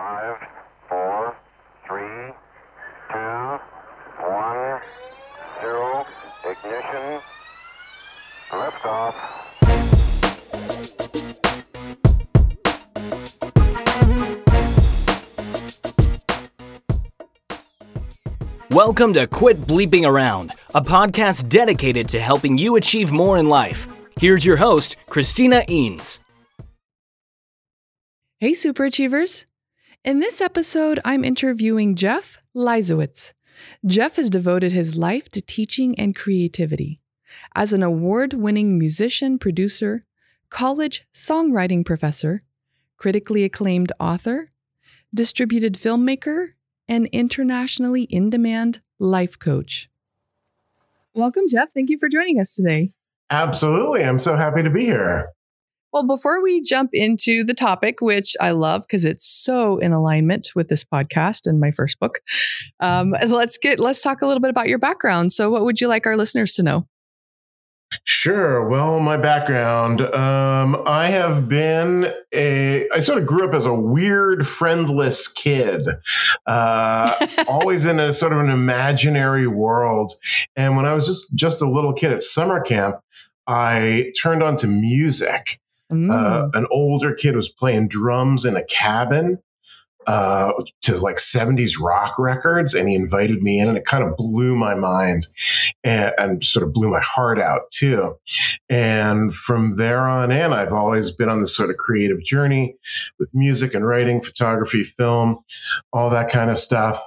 Five, four, three, two, one, zero. Ignition. Liftoff. Welcome to Quit Bleeping Around, a podcast dedicated to helping you achieve more in life. Here's your host, Christina Eanes. Hey, super achievers. In this episode, I'm interviewing Jeff Leisawitz. Jeff has devoted his life to teaching and creativity. As an award winning musician, producer, college songwriting professor, critically acclaimed author, distributed filmmaker, and internationally in demand life coach. Welcome, Jeff. Thank you for joining us today. Absolutely. I'm so happy to be here. Well, before we jump into the topic, which I love because it's so in alignment with this podcast and my first book, um, let's get let's talk a little bit about your background. So, what would you like our listeners to know? Sure. Well, my background, um, I have been a, I sort of grew up as a weird, friendless kid, uh, always in a sort of an imaginary world. And when I was just, just a little kid at summer camp, I turned on to music. Mm. Uh, an older kid was playing drums in a cabin uh, to like 70s rock records, and he invited me in, and it kind of blew my mind and, and sort of blew my heart out too. And from there on in, I've always been on this sort of creative journey with music and writing, photography, film, all that kind of stuff.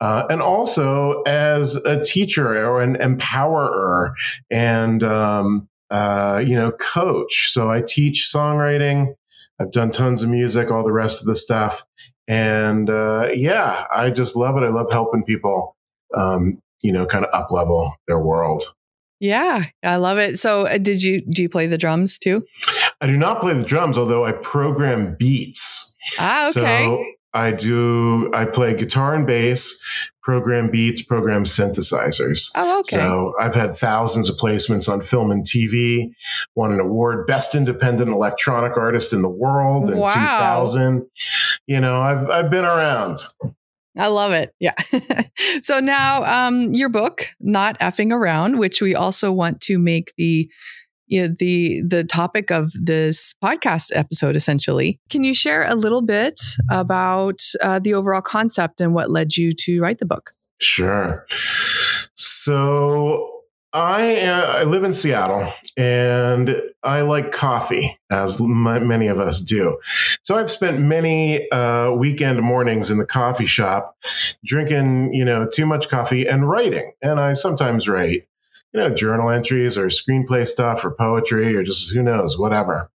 Uh, and also as a teacher or an empowerer and um, uh, you know coach. So I teach songwriting. I've done tons of music, all the rest of the stuff, and uh, yeah, I just love it. I love helping people, um, you know, kind of up level their world. Yeah, I love it. So, uh, did you do you play the drums too? I do not play the drums, although I program beats. Ah, okay. So I do. I play guitar and bass, program beats, program synthesizers. oh, okay. So I've had thousands of placements on film and TV. Won an award, best independent electronic artist in the world in Wow. 2000. You know, I've I've been around. I love it. Yeah. so now, um, your book, "Not Effing Around," which we also want to make the you know, the the topic of this podcast episode essentially. Can you share a little bit about uh, the overall concept and what led you to write the book? Sure. So I uh, I live in Seattle and I like coffee as many of us do. So I've spent many uh, weekend mornings in the coffee shop drinking, you know, too much coffee and writing. And I sometimes write, you know, journal entries or screenplay stuff or poetry or just who knows, whatever.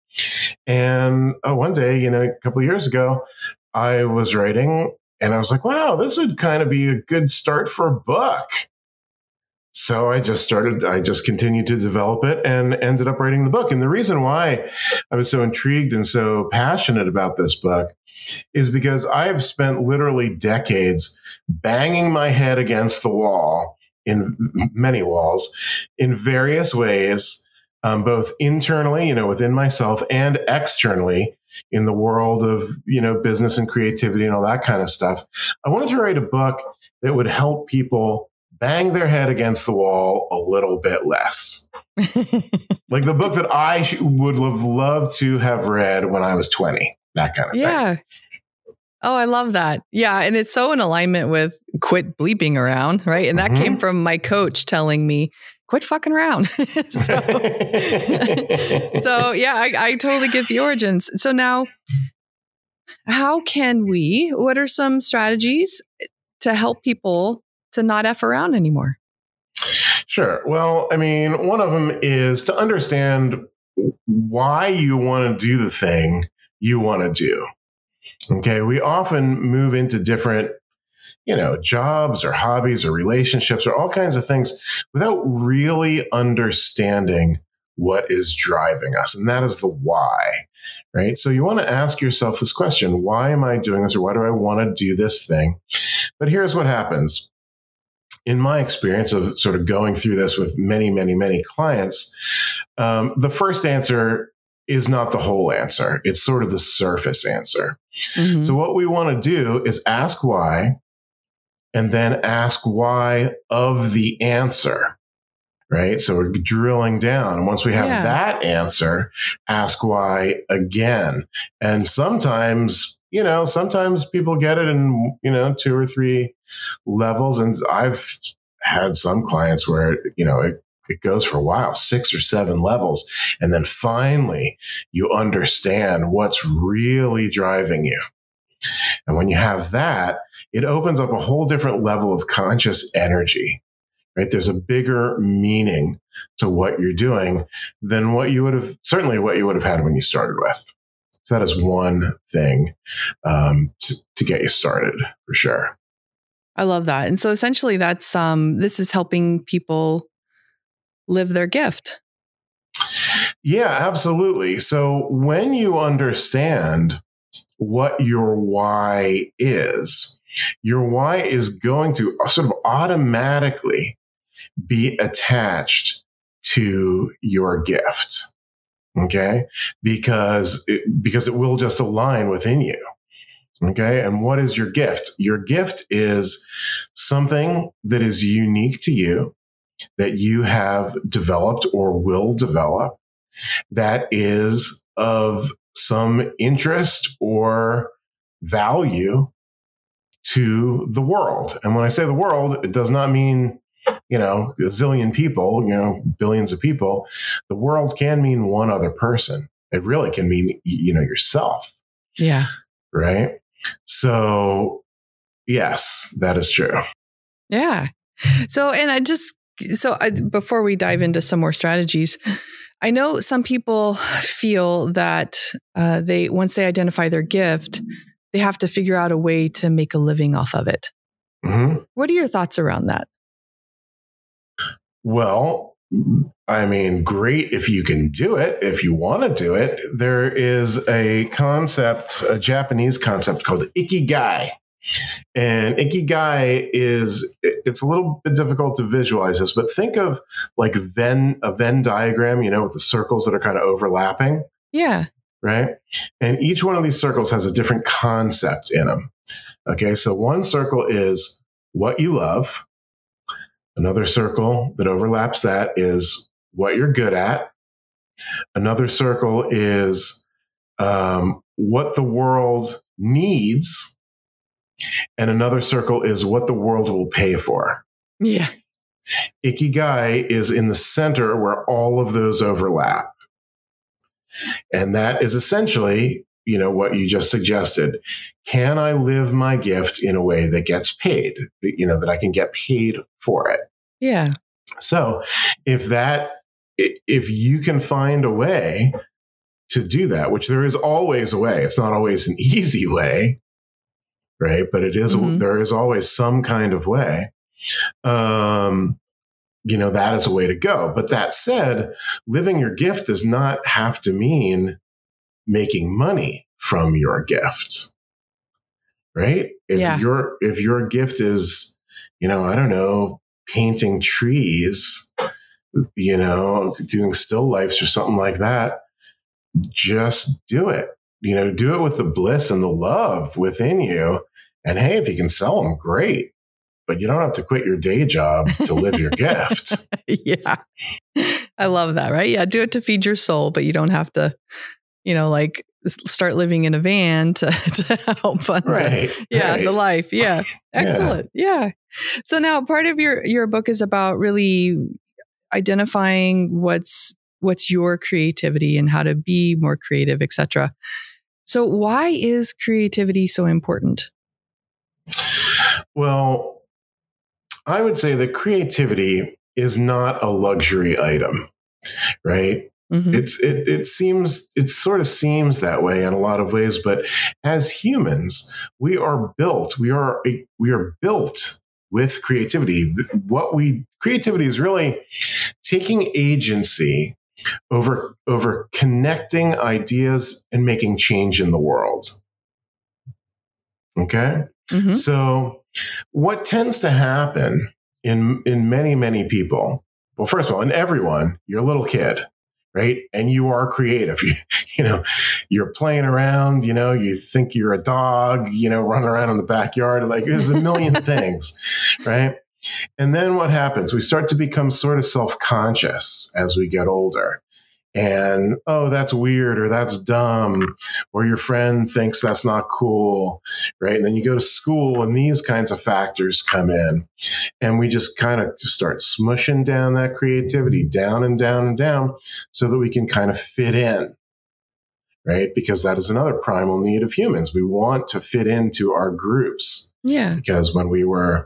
And uh, one day, you know, a couple years ago, I was writing and I was like, wow, this would kind of be a good start for a book. So I just started, I just continued to develop it and ended up writing the book. And the reason why I was so intrigued and so passionate about this book is because I have spent literally decades banging my head against the wall in many walls in various ways, um, both internally, you know, within myself and externally in the world of, you know, business and creativity and all that kind of stuff. I wanted to write a book that would help people bang their head against the wall a little bit less. Like the book that I sh- would have loved to have read when I was 20, that kind of thing. Oh, I love that. Yeah. And it's so in alignment with quit bleeping around, right? And that came Mhm. from my coach telling me, quit fucking around. so, so yeah, I, I totally get the origins. So now, how can we, what are some strategies to help people to not F around anymore? Sure. Well, I mean, one of them is to understand why you want to do the thing you want to do. Okay. We often move into different, you know, jobs or hobbies or relationships or all kinds of things without really understanding what is driving us. And that is the why. Right. So you want to ask yourself this question why am I doing this or why do I want to do this thing? But here's what happens in my experience of sort of going through this with many, many, many clients, um, the first answer is not the whole answer. It's sort of the surface answer. Mhm. So, what we want to do is ask why and then ask why of the answer. Right. So, we're drilling down. And once we have Yeah. that answer, ask why again. And sometimes, you know, sometimes people get it in, you know, two or three levels. And I've had some clients where, you know, it, it goes for a while, six or seven levels. And then finally, you understand what's really driving you. And when you have that, it opens up a whole different level of conscious energy, right? There's a bigger meaning to what you're doing than what you would have, certainly what you would have had when you started with. So that is one thing um, to, to get you started for sure. I love that. And so essentially that's um this is helping people live their gift. Yeah, absolutely. So when you understand what your why is, your why is going to uh, sort of automatically be attached to your gift. Okay. Because it, because it will just align within you. Okay. And what is your gift? Your gift is something that is unique to you that you have developed or will develop that is of some interest or value to the world. And when I say the world, it does not mean, you know, a zillion people, you know, billions of people. The world can mean one other person. It really can mean, you know, yourself, Yeah. right? So, yes, that is true. Yeah. So, and I just, so I, before we dive into some more strategies, I know some people feel that uh, they, once they identify their gift, they have to figure out a way to make a living off of it. hmm What are your thoughts around that? Well, I mean, great if you can do it, if you want to do it. There is a concept, a Japanese concept called ikigai. And ikigai is it's a little bit difficult to visualize this, but think of like Venn a Venn diagram, you know, with the circles that are kind of overlapping, Yeah. right? And each one of these circles has a different concept in them. Okay, so one circle is what you love. Another circle that overlaps that is what you're good at. Another circle is um, what the world needs. And another circle is what the world will pay for. Yeah. Ikigai is in the center where all of those overlap. And that is essentially, you know, what you just suggested. Can I live my gift in a way that gets paid, you know, that I can get paid for it? Yeah. So if that, if you can find a way to do that, which there is always a way, it's not always an easy way, right? But it is, Mhm. there is always some kind of way. Um, you know, that is a way to go. But that said, living your gift does not have to mean making money from your gift. Right? If Yeah. your if your gift is, you know, I don't know, painting trees, you know, doing still lifes or something like that, just do it. You know, do it with the bliss and the love within you. And hey, if you can sell them, great. But you don't have to quit your day job to live your gift. yeah. I love that, right? Yeah. Do it to feed your soul, but you don't have to, you know, like start living in a van to, to help fund the- Right. yeah right. the life yeah Yeah. excellent yeah. so now part of your your book is about really identifying what's what's your creativity and how to be more creative etc so why is creativity so important Well, I would say that creativity is not a luxury item, right? Mhm. It's it it seems it sort of seems that way in a lot of ways, but as humans, we are built. We are we are built with creativity. What we creativity is really taking agency over over connecting ideas and making change in the world. Okay? Mhm. So, what tends to happen in in many many people? Well, first of all, in everyone, you're a little kid, right? And you are creative. You, you know, you're playing around, you know, you think you're a dog, you know, running around in the backyard. Like there's a million things, right? And then what happens? We start to become sort of self conscious as we get older and oh that's weird or that's dumb or your friend thinks that's not cool right? And then you go to school and these kinds of factors come in and we just kind of start smushing down that creativity down and down and down so that we can kind of fit in right? Because that is another primal need of humans. We want to fit into our groups. Yeah. Because when we were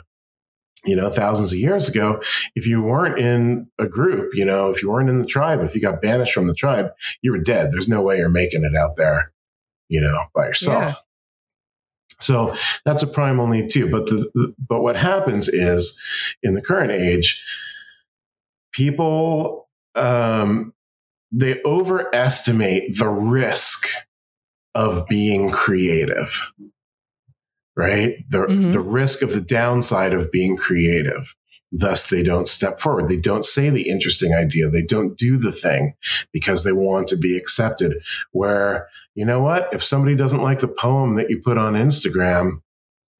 you know, thousands of years ago, if you weren't in a group, you know, if you weren't in the tribe, if you got banished from the tribe, you were dead. There's no way you're making it out there, you know, by yourself. Yeah. So that's a primal need too. But the, but what happens is in the current age, people um, they overestimate the risk of being creative right? The, mm-hmm. the risk of the downside of being creative. Thus, they don't step forward. They don't say the interesting idea. They don't do the thing because they want to be accepted. Where, you know what? If somebody doesn't like the poem that you put on Instagram,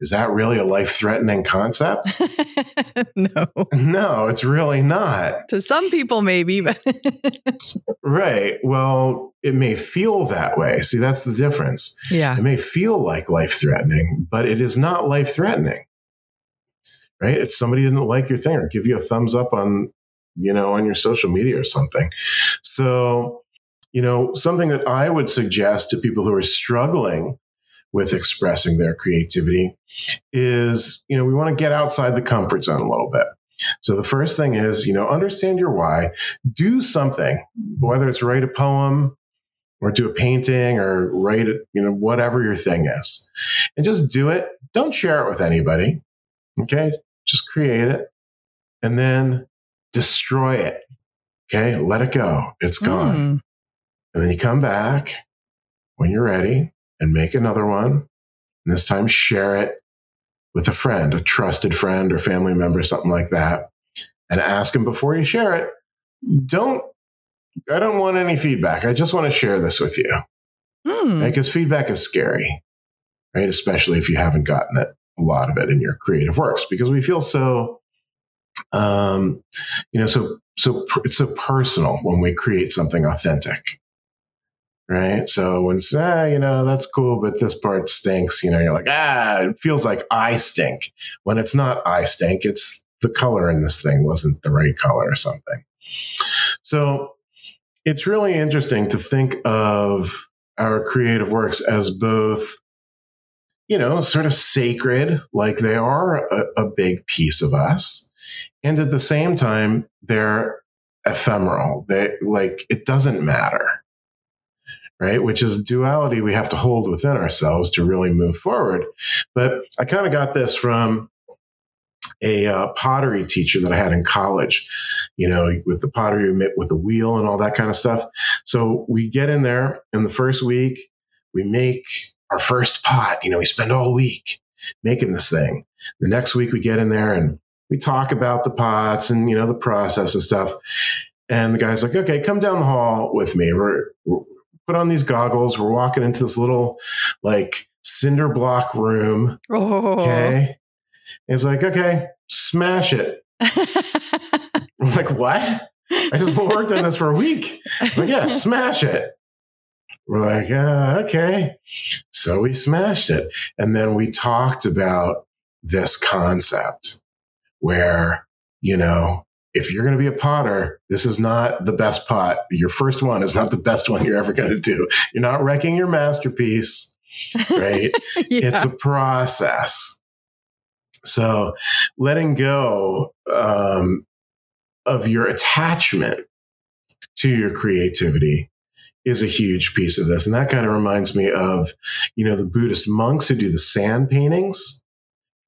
is that really a life threatening concept? no. No, it's really not. To some people, maybe, but. right. Well, it may feel that way. See, that's the difference. Yeah. It may feel like life threatening, but it is not life threatening. Right. It's somebody didn't like your thing or give you a thumbs up on, you know, on your social media or something. So, you know, something that I would suggest to people who are struggling with expressing their creativity is, you know, we want to get outside the comfort zone a little bit. So the first thing is, you know, understand your why. Do something, whether it's write a poem or do a painting or write it, you know, whatever your thing is. And just do it. Don't share it with anybody. Okay. Just create it and then destroy it. Okay. Let it go. It's gone. Mm. And then you come back when you're ready and make another one. And this time share it with a friend, a trusted friend or family member, something like that. And ask them before you share it. Don't, I don't want any feedback. I just want to share this with you. Because hmm. feedback is scary, right? Especially if you haven't gotten it, a lot of it in your creative works, because we feel so, um, you know, so, so it's so personal when we create something authentic right? So when ah, you know, that's cool, but this part stinks, you know, you're like, ah, it feels like I stink. When it's not I stink, it's the color in this thing wasn't the right color or something. So it's really interesting to think of our creative works as both, you know, sort of sacred, like they are a, a big piece of us. And at the same time, they're ephemeral. They like, it doesn't matter right? Which is duality we have to hold within ourselves to really move forward. But I kind of got this from a uh, pottery teacher that I had in college, you know, with the pottery with the wheel and all that kind of stuff. So we get in there in the first week, we make our first pot, you know, we spend all week making this thing. The next week we get in there and we talk about the pots and, you know, the process and stuff. And the guy's like, okay, come down the hall with me. We're, put on these goggles. We're walking into this little like cinder block room. Oh. Okay. It's like, okay, smash it. I'm like, what? I just worked on this for a week. like, yeah, smash it. We're like, uh, okay. So we smashed it. And then we talked about this concept where, you know, if you're going to be a potter, this is not the best pot. Your first one is not the best one you're ever going to do. You're not wrecking your masterpiece, right? yeah. It's a process. So letting go um, of your attachment to your creativity is a huge piece of this. And that kind of reminds me of, you know, the Buddhist monks who do the sand paintings.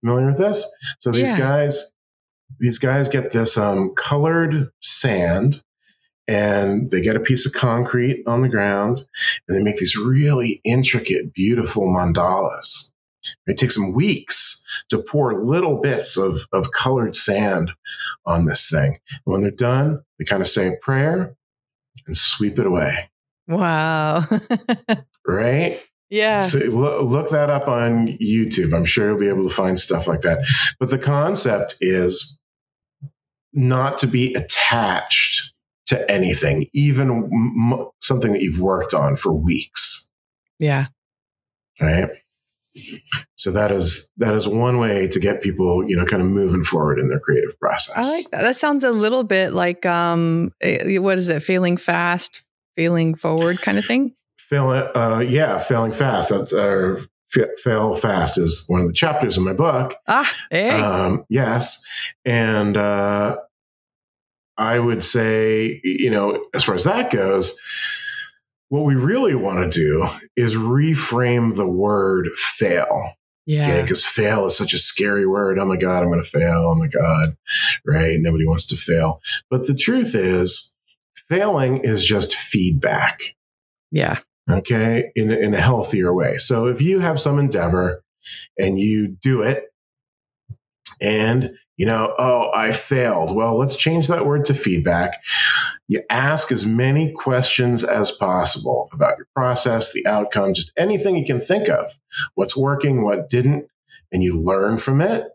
Familiar with this? So these yeah. guys, these guys get this um, colored sand and they get a piece of concrete on the ground and they make these really intricate, beautiful mandalas. It takes them weeks to pour little bits of, of colored sand on this thing. And when they're done, they kind of say a prayer and sweep it away. Wow. Right? Yeah. So look, that up on YouTube. I'm sure you'll be able to find stuff like that. But the concept is not to be attached to anything, even m- something that you've worked on for weeks. Yeah. Right. So that is that is one way to get people, you know, kind of moving forward in their creative process. I like that. That sounds a little bit like um eh, what is it? Failing fast, failing forward kind of thing. Fail, uh, yeah, failing fast. That's uh, fail fast is one of the chapters in my book. Ah, hey. Um, yes. And uh, I would say, you know, as far as that goes, what we really want to do is reframe the word fail. yeah. Because fail is such a scary word. Oh my God, I'm going to fail. Oh my God. Right. Nobody wants to fail. But the truth is, failing is just feedback Yeah. Okay, in, in a healthier way. So if you have some endeavor and you do it and you know, oh, I failed. Well, let's change that word to feedback. You ask as many questions as possible about your process, the outcome, just anything you can think of. What's working, what didn't, and you learn from it.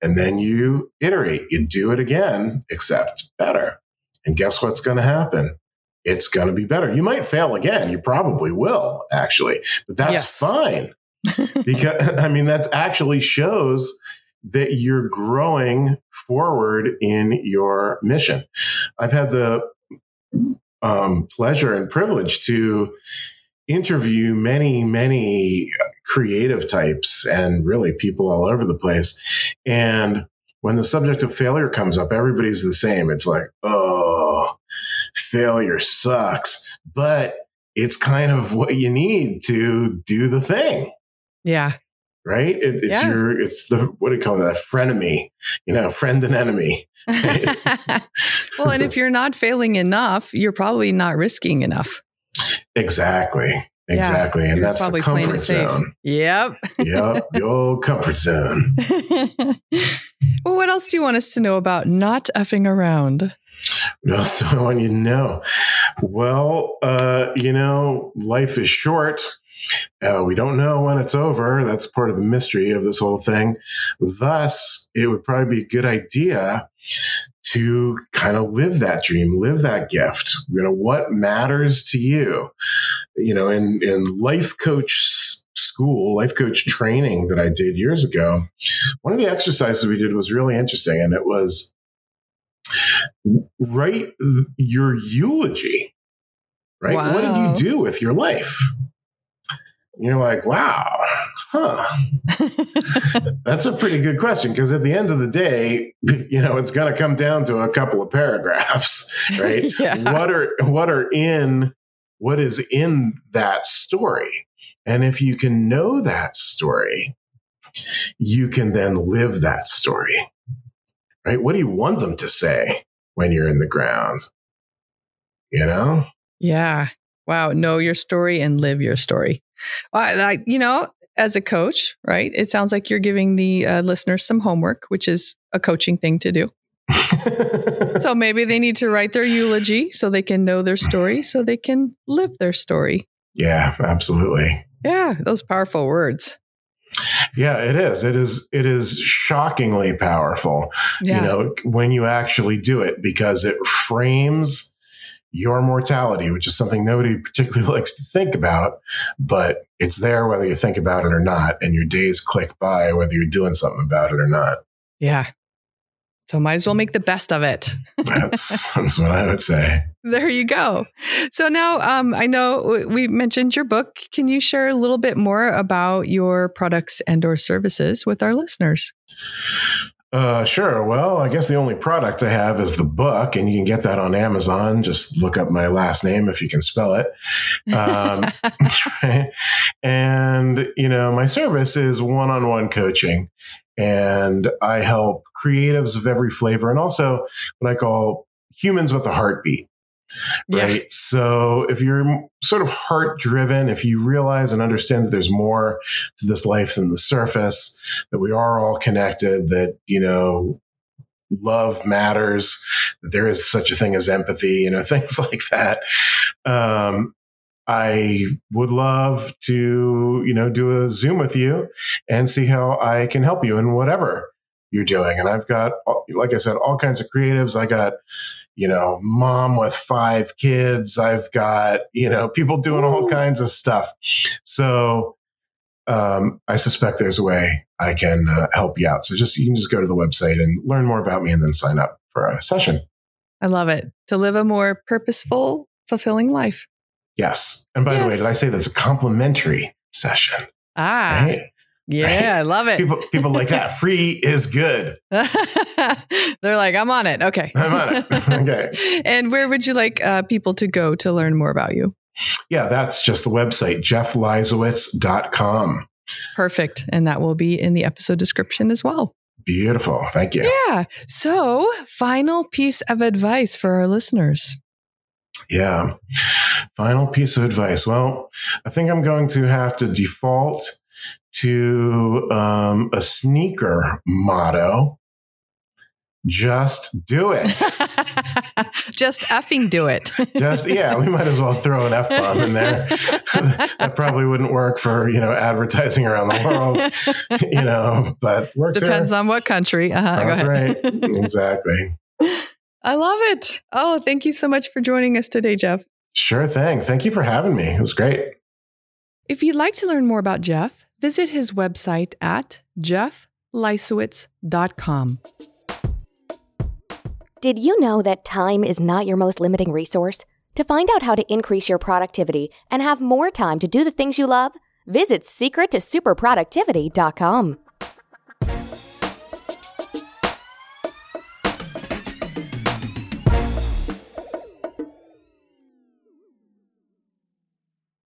And then you iterate, you do it again, except better. And guess what's going to happen? It's going to be better. You might fail again. You probably will, actually, but that's Yes. fine because I mean that's actually shows that you're growing forward in your mission. I've had the um, pleasure and privilege to interview many, many creative types and really people all over the place. And when the subject of failure comes up, everybody's the same. It's like, oh, failure sucks, but it's kind of what you need to do the thing Yeah. right? It, it's Yeah. your, it's the, what do you call that? Frenemy, you know, friend and enemy. well, and if you're not failing enough, you're probably not risking enough. Exactly. Yeah, Exactly. and that's the comfort zone. Yep. yep. Your comfort zone. well, what else do you want us to know about not effing around? What else do I want you to know? Well, uh, you know, life is short. Uh, we don't know when it's over. That's part of the mystery of this whole thing. Thus, it would probably be a good idea to kind of live that dream, live that gift. You know, what matters to you? You know, in, in life coach school, life coach training that I did years ago, one of the exercises we did was really interesting. And it was write your eulogy, right? What did you do with your life? You're like, wow, huh. That's a pretty good question because at the end of the day, you know, it's going to come down to a couple of paragraphs, right? Yeah. What are what are in what is in that story? And if you can know that story, you can then live that story. Right? What do you want them to say when you're in the ground? You know? Yeah. Wow. Know your story and live your story. Well, I, I- you know, as a coach, right? It sounds like you're giving the uh, listeners some homework, which is a coaching thing to do. So maybe they need to write their eulogy so they can know their story, so they can live their story. yeah, absolutely. Yeah, those powerful words. Yeah, it is. It is it is shockingly powerful. Yeah. you know, when you actually do it because it frames your mortality, which is something nobody particularly likes to think about, but it's there whether you think about it or not. And your days click by whether you're doing something about it or not. yeah. So might as well make the best of it. That's, that's what I would say. There you go. So now um, I know we mentioned your book. Can you share a little bit more about your products and or services with our listeners? Uh, sure. Well, I guess the only product I have is the book, and you can get that on Amazon. Just look up my last name if you can spell it. Um, right? And, you know, my service is one on one coaching. And I help creatives of every flavor and also what I call humans with a heartbeat. Right. So if you're sort of heart driven, if you realize and understand that there's more to this life than the surface, that we are all connected, that, you know, love matters. There is such a thing as empathy, you know, things like that. Um, I would love to, you know, do a Zoom with you and see how I can help you in whatever you're doing. And I've got, like I said, all kinds of creatives. I got, you know, mom with five kids. I've got, you know, people doing all kinds of stuff. So um, I suspect there's a way I can uh, help you out. So just, you can just go to the website and learn more about me and then sign up for a session. I love it. To live a more purposeful, fulfilling life. Yes. And by yes. the way, did I say that's a complimentary session? Ah. Right? Yeah, right? I love it. People, people like that. Free is good. They're like, I'm on it. Okay. I'm on it. okay. and where would you like uh, people to go to learn more about you? Yeah, that's just the website, jeffleisawitz.com. Perfect. And that will be in the episode description as well. Beautiful. Thank you. Yeah. So, final piece of advice for our listeners. Yeah. Final piece of advice. Well, I think I'm going to have to default to um, a sneaker motto. Just do it. Just effing do it. Just yeah, we might as well throw an f bomb in there. that probably wouldn't work for you know advertising around the world, you know, but works. Depends here. on what country. Uh-huh. Go ahead. right. Exactly. I love it. Oh, thank you so much for joining us today, Jeff. Sure thing. Thank you for having me. It was great. If you'd like to learn more about Jeff, visit his website at jeffleisawitz.com. Did you know that time is not your most limiting resource? To find out how to increase your productivity and have more time to do the things you love, visit secrettosuperproductivity.com.